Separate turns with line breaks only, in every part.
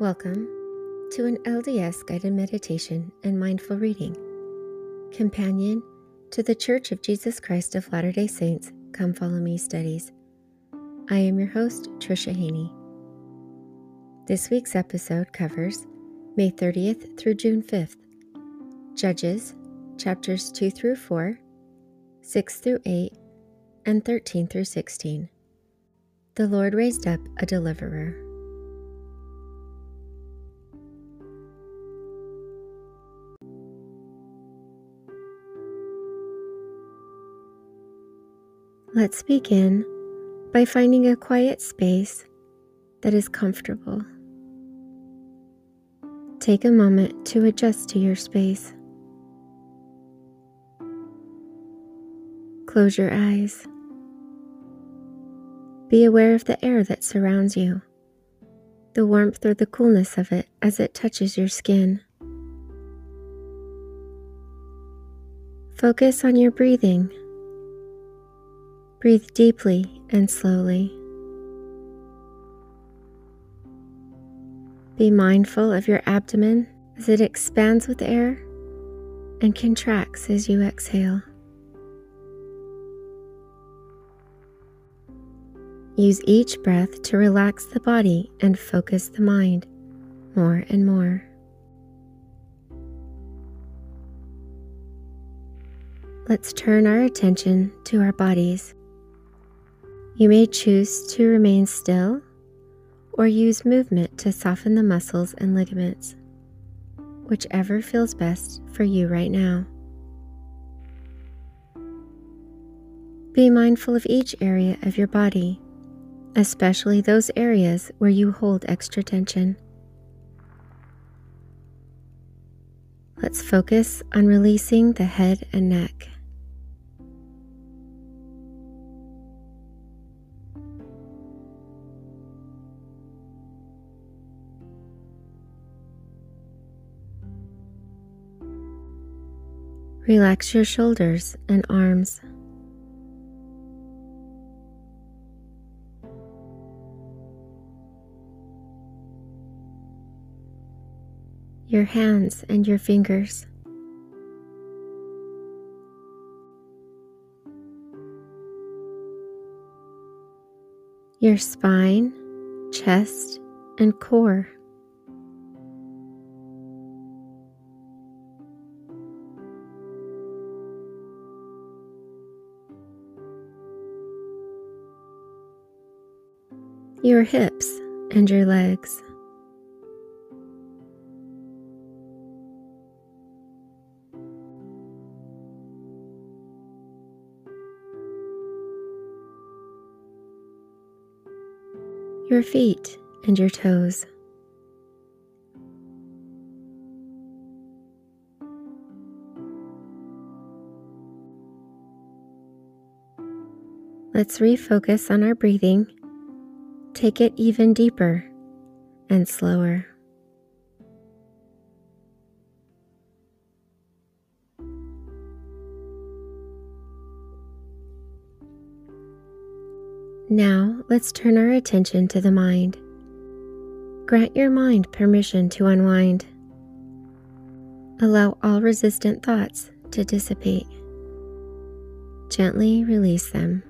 Welcome to an LDS guided meditation and mindful reading, companion to the Church of Jesus Christ of Latter day Saints Come Follow Me studies. I am your host, Tricia Haney. This week's episode covers May 30th through June 5th, Judges chapters 2 through 4, 6 through 8, and 13 through 16. The Lord raised up a deliverer. Let's begin by finding a quiet space that is comfortable. Take a moment to adjust to your space. Close your eyes. Be aware of the air that surrounds you, the warmth or the coolness of it as it touches your skin. Focus on your breathing Breathe deeply and slowly. Be mindful of your abdomen as it expands with air and contracts as you exhale. Use each breath to relax the body and focus the mind more and more. Let's turn our attention to our bodies. You may choose to remain still or use movement to soften the muscles and ligaments, whichever feels best for you right now. Be mindful of each area of your body, especially those areas where you hold extra tension. Let's focus on releasing the head and neck. Relax your shoulders and arms. Your hands and your fingers. Your spine, chest, and core. Your hips and your legs. Your feet and your toes. Let's refocus on our breathing Take it even deeper and slower. Now let's turn our attention to the mind. Grant your mind permission to unwind. Allow all resistant thoughts to dissipate. Gently release them.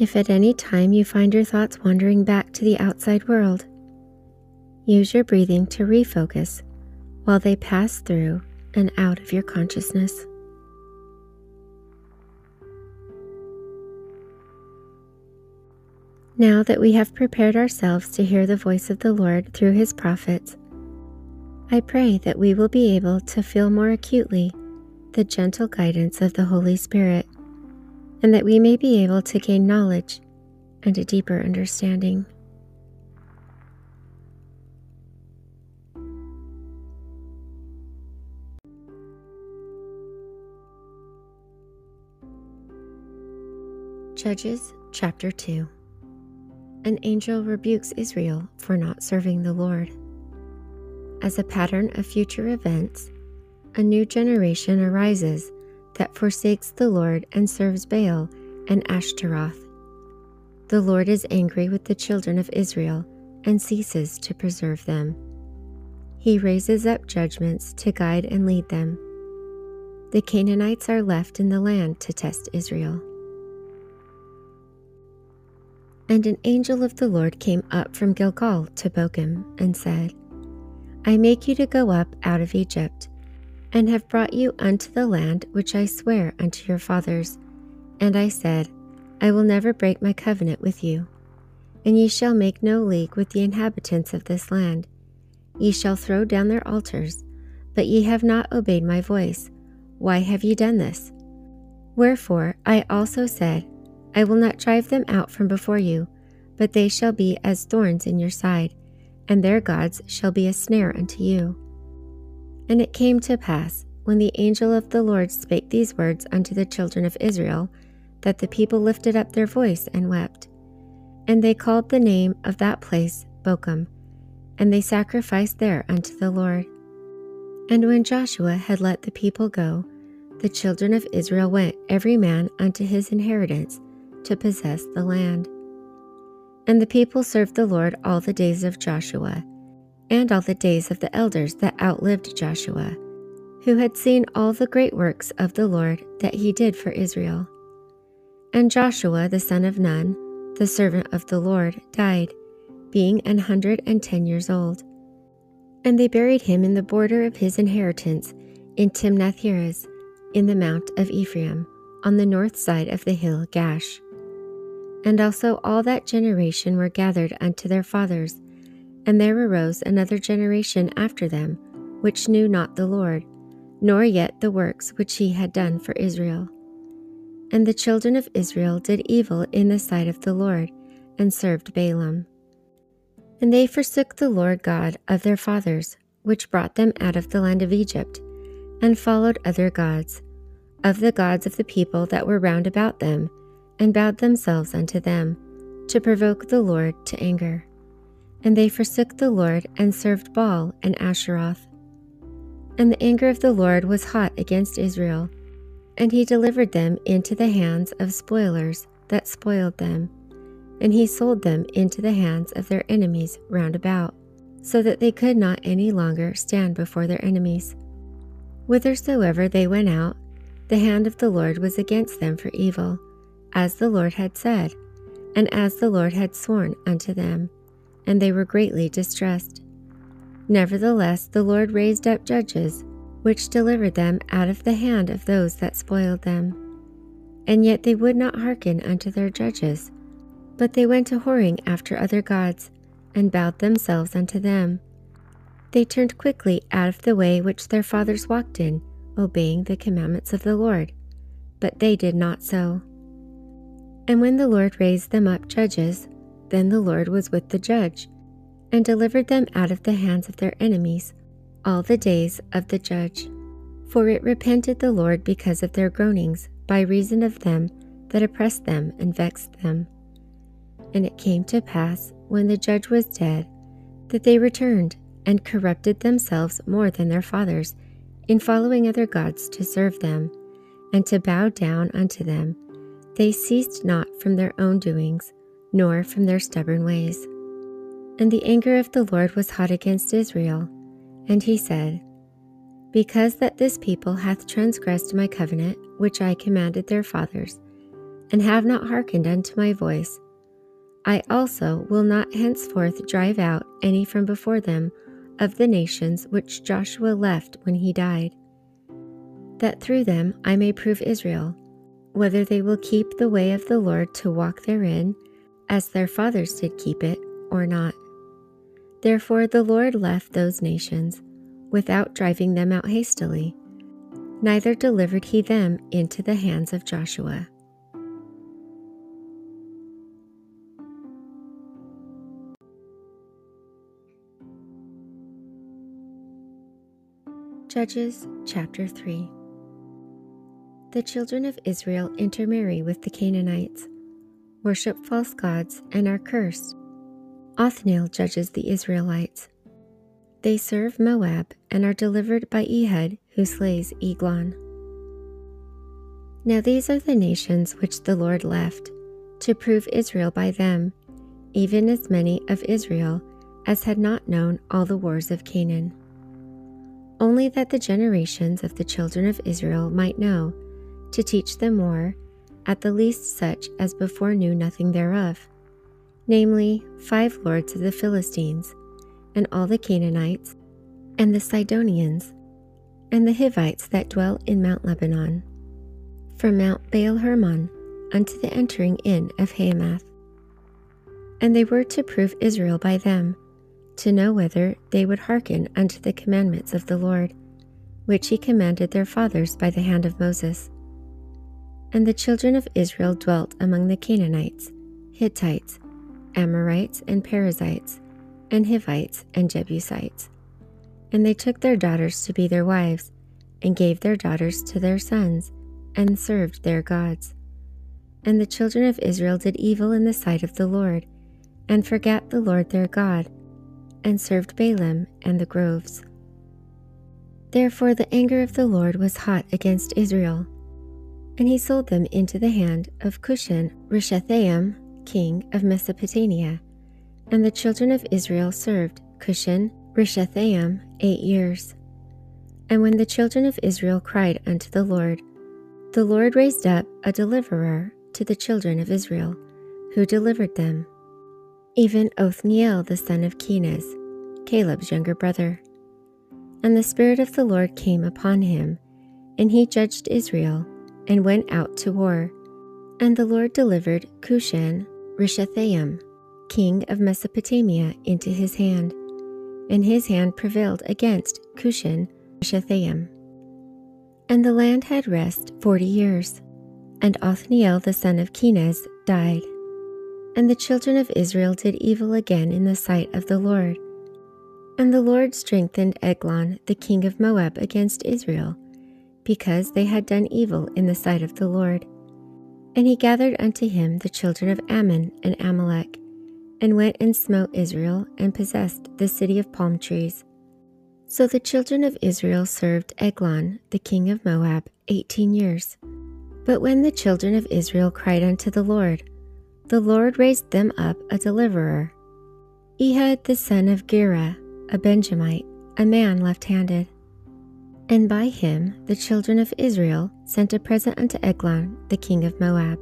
If at any time you find your thoughts wandering back to the outside world, use your breathing to refocus while they pass through and out of your consciousness. Now that we have prepared ourselves to hear the voice of the Lord through his prophets, I pray that we will be able to feel more acutely the gentle guidance of the Holy Spirit and that we may be able to gain knowledge and a deeper understanding. Judges chapter 2 An angel rebukes Israel for not serving the Lord. As a pattern of future events, a new generation arises that forsakes the Lord and serves Baal and Ashtaroth. the Lord is angry with the children of Israel and ceases to preserve them. He raises up judgments to guide and lead them. The Canaanites are left in the land to test Israel. And an angel of the Lord came up from Gilgal to Bochim and said, I make you to go up out of Egypt, and have brought you unto the land which I swear unto your fathers. And I said, I will never break my covenant with you. And ye shall make no league with the inhabitants of this land. Ye shall throw down their altars, but ye have not obeyed my voice. Why have ye done this? Wherefore I also said, I will not drive them out from before you, but they shall be as thorns in your side, and their gods shall be a snare unto you. And it came to pass, when the angel of the Lord spake these words unto the children of Israel, that the people lifted up their voice and wept. And they called the name of that place Bochim, and they sacrificed there unto the Lord. And when Joshua had let the people go, the children of Israel went every man unto his inheritance to possess the land. And the people served the Lord all the days of Joshua, and all the days of the elders that outlived Joshua, who had seen all the great works of the Lord that he did for Israel. And Joshua the son of Nun, the servant of the Lord, died, being an hundred and ten years old. And they buried him in the border of his inheritance in Timnath in the mount of Ephraim, on the north side of the hill Gaash. And also all that generation were gathered unto their fathers, and there arose another generation after them, which knew not the Lord, nor yet the works which he had done for Israel. And the children of Israel did evil in the sight of the Lord, and served Baalim. And they forsook the Lord God of their fathers, which brought them out of the land of Egypt, and followed other gods, of the gods of the people that were round about them, and bowed themselves unto them, to provoke the Lord to anger. And they forsook the Lord, and served Baal and Ashtaroth. And the anger of the Lord was hot against Israel and he delivered them into the hands of spoilers that spoiled them, and he sold them into the hands of their enemies round about, so that they could not any longer stand before their enemies. Whithersoever they went out, the hand of the Lord was against them for evil, as the Lord had said, and as the Lord had sworn unto them, and they were greatly distressed. Nevertheless, the Lord raised up judges which delivered them out of the hand of those that spoiled them. And yet they would not hearken unto their judges, but they went a whoring after other gods, and bowed themselves unto them. They turned quickly out of the way which their fathers walked in, obeying the commandments of the Lord. But they did not so. And when the Lord raised them up judges, then the Lord was with the judge, and delivered them out of the hands of their enemies all the days of the judge. For it repented the Lord because of their groanings, by reason of them that oppressed them and vexed them. And it came to pass, when the judge was dead, that they returned and corrupted themselves more than their fathers, in following other gods to serve them, and to bow down unto them. They ceased not from their own doings, nor from their stubborn ways. And the anger of the Lord was hot against Israel and he said, Because that this people hath transgressed my covenant, which I commanded their fathers, and have not hearkened unto my voice, I also will not henceforth drive out any from before them of the nations which Joshua left when he died, that through them I may prove Israel, whether they will keep the way of the Lord to walk therein, as their fathers did keep it, or not. Therefore the Lord left those nations without driving them out hastily, neither delivered he them into the hands of Joshua. Judges chapter 3 The children of Israel intermarry with the Canaanites, worship false gods, and are cursed Othniel judges the Israelites. They serve Moab and are delivered by Ehud, who slays Eglon. Now these are the nations which the Lord left, to prove Israel by them, even as many of Israel as had not known all the wars of Canaan. Only that the generations of the children of Israel might know, to teach them more, at the least such as before knew nothing thereof, namely, five lords of the Philistines, and all the Canaanites, and the Sidonians, and the Hivites that dwell in Mount Lebanon, from Mount Baal Hermon unto the entering in of Hamath. And they were to prove Israel by them, to know whether they would hearken unto the commandments of the Lord, which he commanded their fathers by the hand of Moses. And the children of Israel dwelt among the Canaanites, Hittites, Amorites, and Perizzites, and Hivites, and Jebusites. And they took their daughters to be their wives, and gave their daughters to their sons, and served their gods. And the children of Israel did evil in the sight of the Lord, and forgat the Lord their God, and served Baalim and the groves. Therefore the anger of the Lord was hot against Israel, and he sold them into the hand of Cushan Rishathaim, king of Mesopotamia. And the children of Israel served Cushan Rishathaim eight years. And when the children of Israel cried unto the Lord, the Lord raised up a deliverer to the children of Israel, who delivered them, even Othniel the son of Kenaz, Caleb's younger brother. And the Spirit of the Lord came upon him, and he judged Israel, and went out to war. And the Lord delivered Cushan Rishathaim, king of Mesopotamia, into his hand, and his hand prevailed against Cushan Rishathaim. And the land had rest forty years. And Othniel the son of Kenaz died. And the children of Israel did evil again in the sight of the Lord. And the Lord strengthened Eglon the king of Moab against Israel, because they had done evil in the sight of the Lord. And he gathered unto him the children of Ammon and Amalek, and went and smote Israel, and possessed the city of palm trees. So the children of Israel served Eglon the king of Moab eighteen years. But when the children of Israel cried unto the Lord, the Lord raised them up a deliverer, Ehud the son of Gera, a Benjamite, a man left handed. And by him the children of Israel sent a present unto Eglon the king of Moab.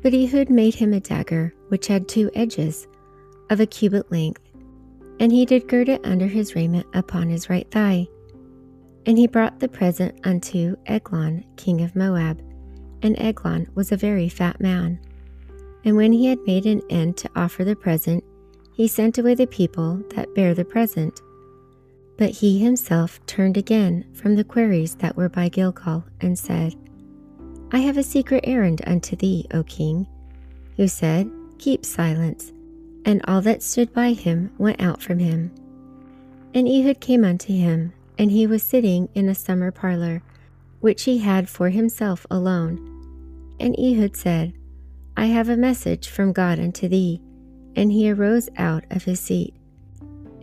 But Ehud made him a dagger which had two edges, of a cubit length, and he did gird it under his raiment upon his right thigh. And he brought the present unto Eglon, king of Moab. And Eglon was a very fat man. And when he had made an end to offer the present, he sent away the people that bare the present. But he himself turned again from the queries that were by Gilgal, and said, I have a secret errand unto thee, O king. Who said, Keep silence. And all that stood by him went out from him. And Ehud came unto him, and he was sitting in a summer parlor, which he had for himself alone. And Ehud said, I have a message from God unto thee. And he arose out of his seat.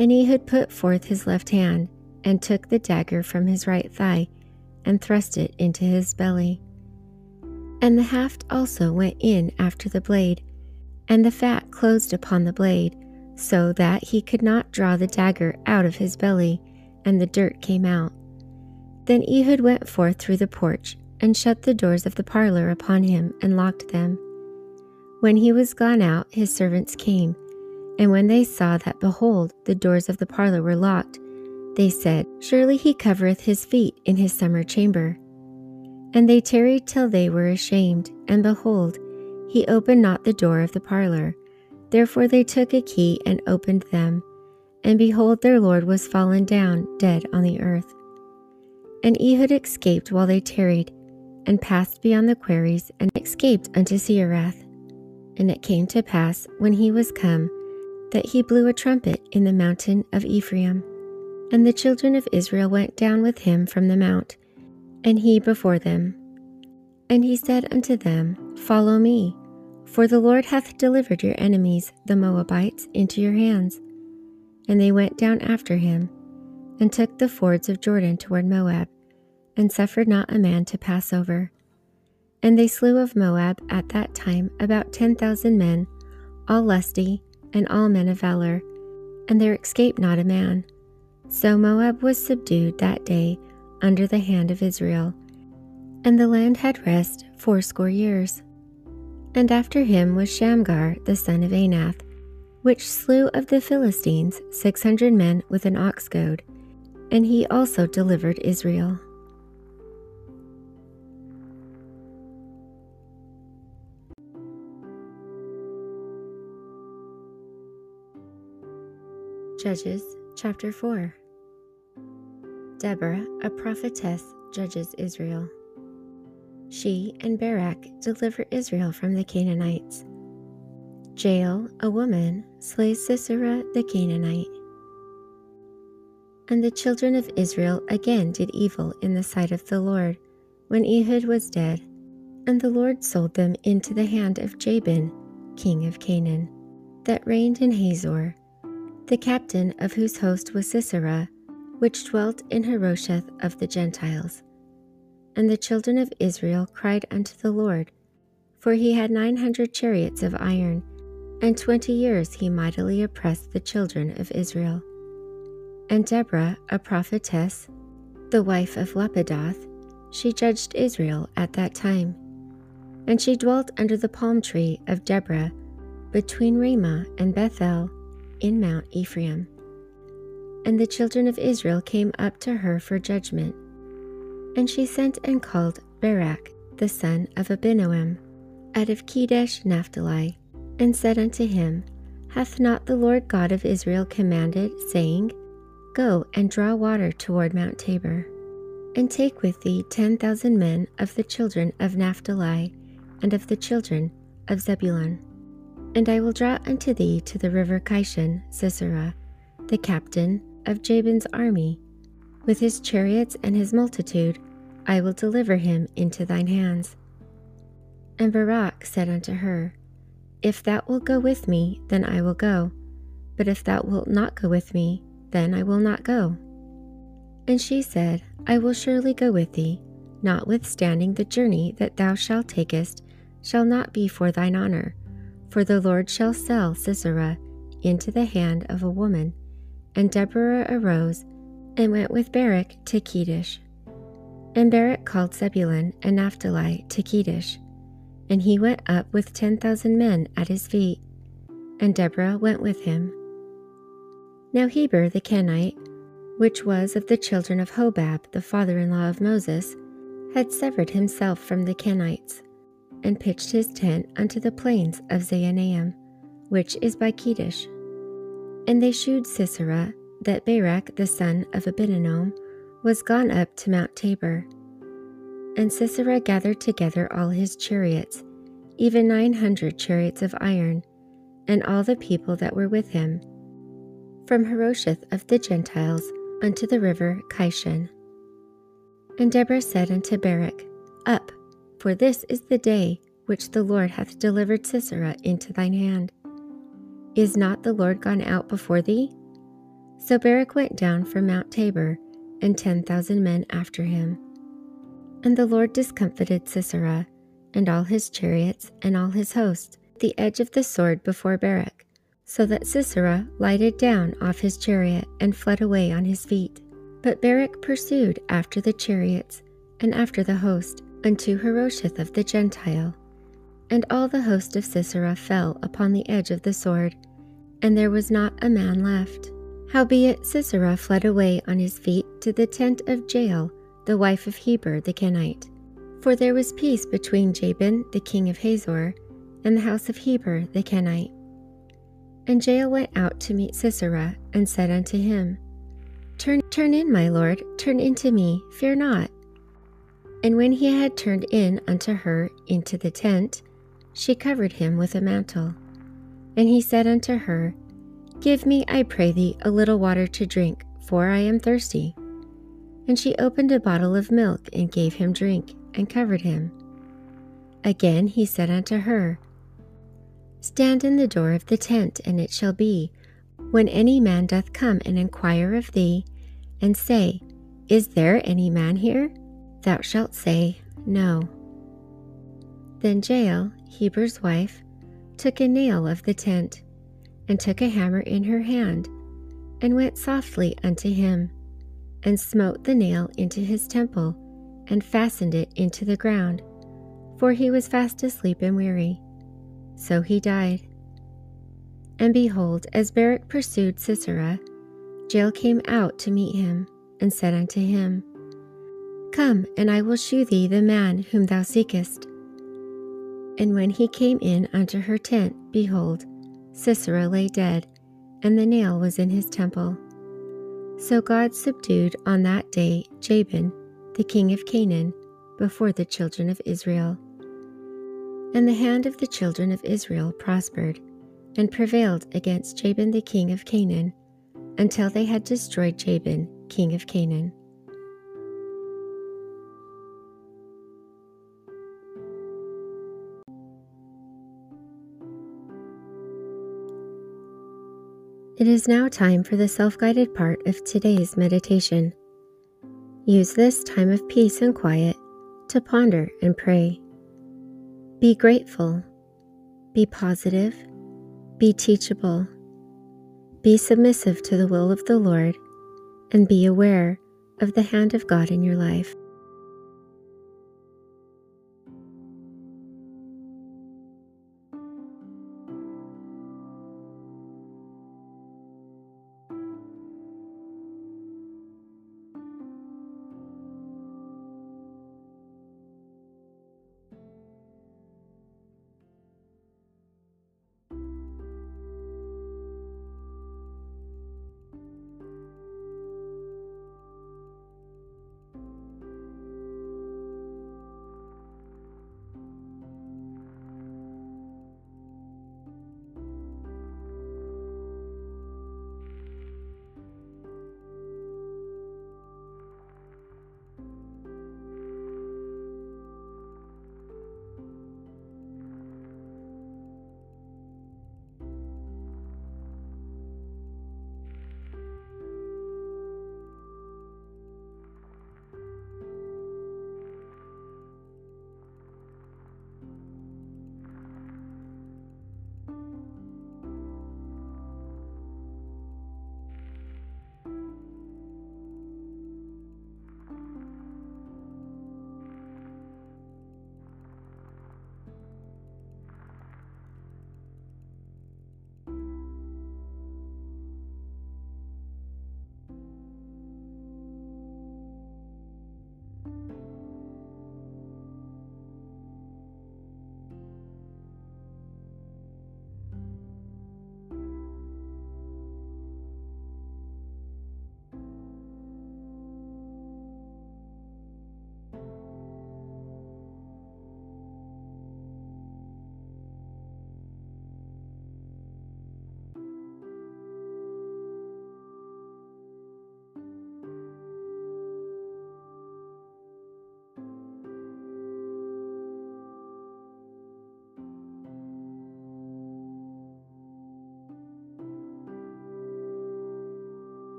And Ehud put forth his left hand, and took the dagger from his right thigh, and thrust it into his belly. And the haft also went in after the blade, and the fat closed upon the blade, so that he could not draw the dagger out of his belly and the dirt came out. Then Ehud went forth through the porch, and shut the doors of the parlor upon him, and locked them. When he was gone out, his servants came, and when they saw that, behold, the doors of the parlor were locked, they said, Surely he covereth his feet in his summer chamber. And they tarried till they were ashamed, and behold, he opened not the door of the parlor. Therefore they took a key and opened them and behold, their Lord was fallen down dead on the earth. And Ehud escaped while they tarried, and passed beyond the quarries, and escaped unto Seirath. And it came to pass, when he was come, that he blew a trumpet in the mountain of Ephraim. And the children of Israel went down with him from the mount, and he before them. And he said unto them, Follow me, for the Lord hath delivered your enemies, the Moabites, into your hands and they went down after him, and took the fords of Jordan toward Moab, and suffered not a man to pass over. And they slew of Moab at that time about ten thousand men, all lusty, and all men of valor, and there escaped not a man. So Moab was subdued that day under the hand of Israel, and the land had rest fourscore years. And after him was Shamgar the son of Anath, which slew of the Philistines six hundred men with an ox goad, and he also delivered Israel. Judges chapter 4 Deborah, a prophetess, judges Israel. She and Barak deliver Israel from the Canaanites. Jael, a woman, slays Sisera the Canaanite. And the children of Israel again did evil in the sight of the Lord when Ehud was dead, and the Lord sold them into the hand of Jabin, king of Canaan, that reigned in Hazor, the captain of whose host was Sisera, which dwelt in Harosheth of the Gentiles. And the children of Israel cried unto the Lord, for he had nine hundred chariots of iron, and twenty years he mightily oppressed the children of Israel. And Deborah, a prophetess, the wife of Lapidoth, she judged Israel at that time. And she dwelt under the palm tree of Deborah, between Ramah and Bethel, in Mount Ephraim. And the children of Israel came up to her for judgment and she sent and called Barak, the son of Abinoam, out of Kedesh Naphtali, and said unto him, Hath not the Lord God of Israel commanded, saying, Go and draw water toward Mount Tabor, and take with thee ten thousand men of the children of Naphtali and of the children of Zebulun. And I will draw unto thee to the river Kishon Sisera, the captain of Jabin's army, with his chariots and his multitude, I will deliver him into thine hands. And Barak said unto her, If thou wilt go with me, then I will go. But if thou wilt not go with me, then I will not go. And she said, I will surely go with thee, notwithstanding the journey that thou shalt takest shall not be for thine honor, for the Lord shall sell Sisera into the hand of a woman. And Deborah arose and went with Barak to Kedesh. And Barak called Zebulun and Naphtali to Kedesh, and he went up with ten thousand men at his feet, and Deborah went with him. Now Heber the Kenite, which was of the children of Hobab, the father in law of Moses, had severed himself from the Kenites, and pitched his tent unto the plains of Zaanaim, which is by Kedesh. And they shewed Sisera that Barak the son of Abinoam was gone up to Mount Tabor. And Sisera gathered together all his chariots, even nine hundred chariots of iron, and all the people that were with him, from Harosheth of the Gentiles unto the river Kishon. And Deborah said unto Barak, Up, for this is the day which the Lord hath delivered Sisera into thine hand. Is not the Lord gone out before thee? So Barak went down from Mount Tabor, and ten thousand men after him. And the Lord discomfited Sisera, and all his chariots, and all his host, the edge of the sword before Barak, so that Sisera lighted down off his chariot and fled away on his feet. But Barak pursued after the chariots and after the host unto Harosheth of the Gentile. And all the host of Sisera fell upon the edge of the sword, and there was not a man left. Howbeit Sisera fled away on his feet to the tent of Jael, the wife of Heber the Kenite. For there was peace between Jabin the king of Hazor and the house of Heber the Kenite. And Jael went out to meet Sisera, and said unto him, Turn, turn in, my lord, turn in to me, fear not. And when he had turned in unto her into the tent, she covered him with a mantle. And he said unto her, Give me, I pray thee, a little water to drink, for I am thirsty. And she opened a bottle of milk and gave him drink, and covered him. Again he said unto her, Stand in the door of the tent, and it shall be, when any man doth come and inquire of thee, and say, Is there any man here? Thou shalt say, No. Then Jael, Heber's wife, took a nail of the tent, and took a hammer in her hand, and went softly unto him, and smote the nail into his temple, and fastened it into the ground, for he was fast asleep and weary. So he died. And behold, as Barak pursued Sisera, Jael came out to meet him, and said unto him, Come, and I will shew thee the man whom thou seekest. And when he came in unto her tent, behold, Sisera lay dead, and the nail was in his temple. So God subdued on that day Jabin, the king of Canaan, before the children of Israel. And the hand of the children of Israel prospered, and prevailed against Jabin the king of Canaan, until they had destroyed Jabin, king of Canaan. It is now time for the self guided part of today's meditation. Use this time of peace and quiet to ponder and pray. Be grateful, be positive, be teachable, be submissive to the will of the Lord, and be aware of the hand of God in your life.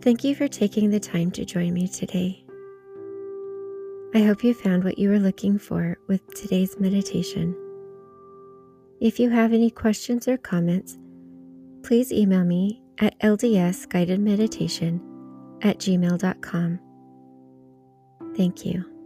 Thank you for taking the time to join me today. I hope you found what you were looking for with today's meditation. If you have any questions or comments, please email me at ldsguidedmeditation at gmail.com. Thank you.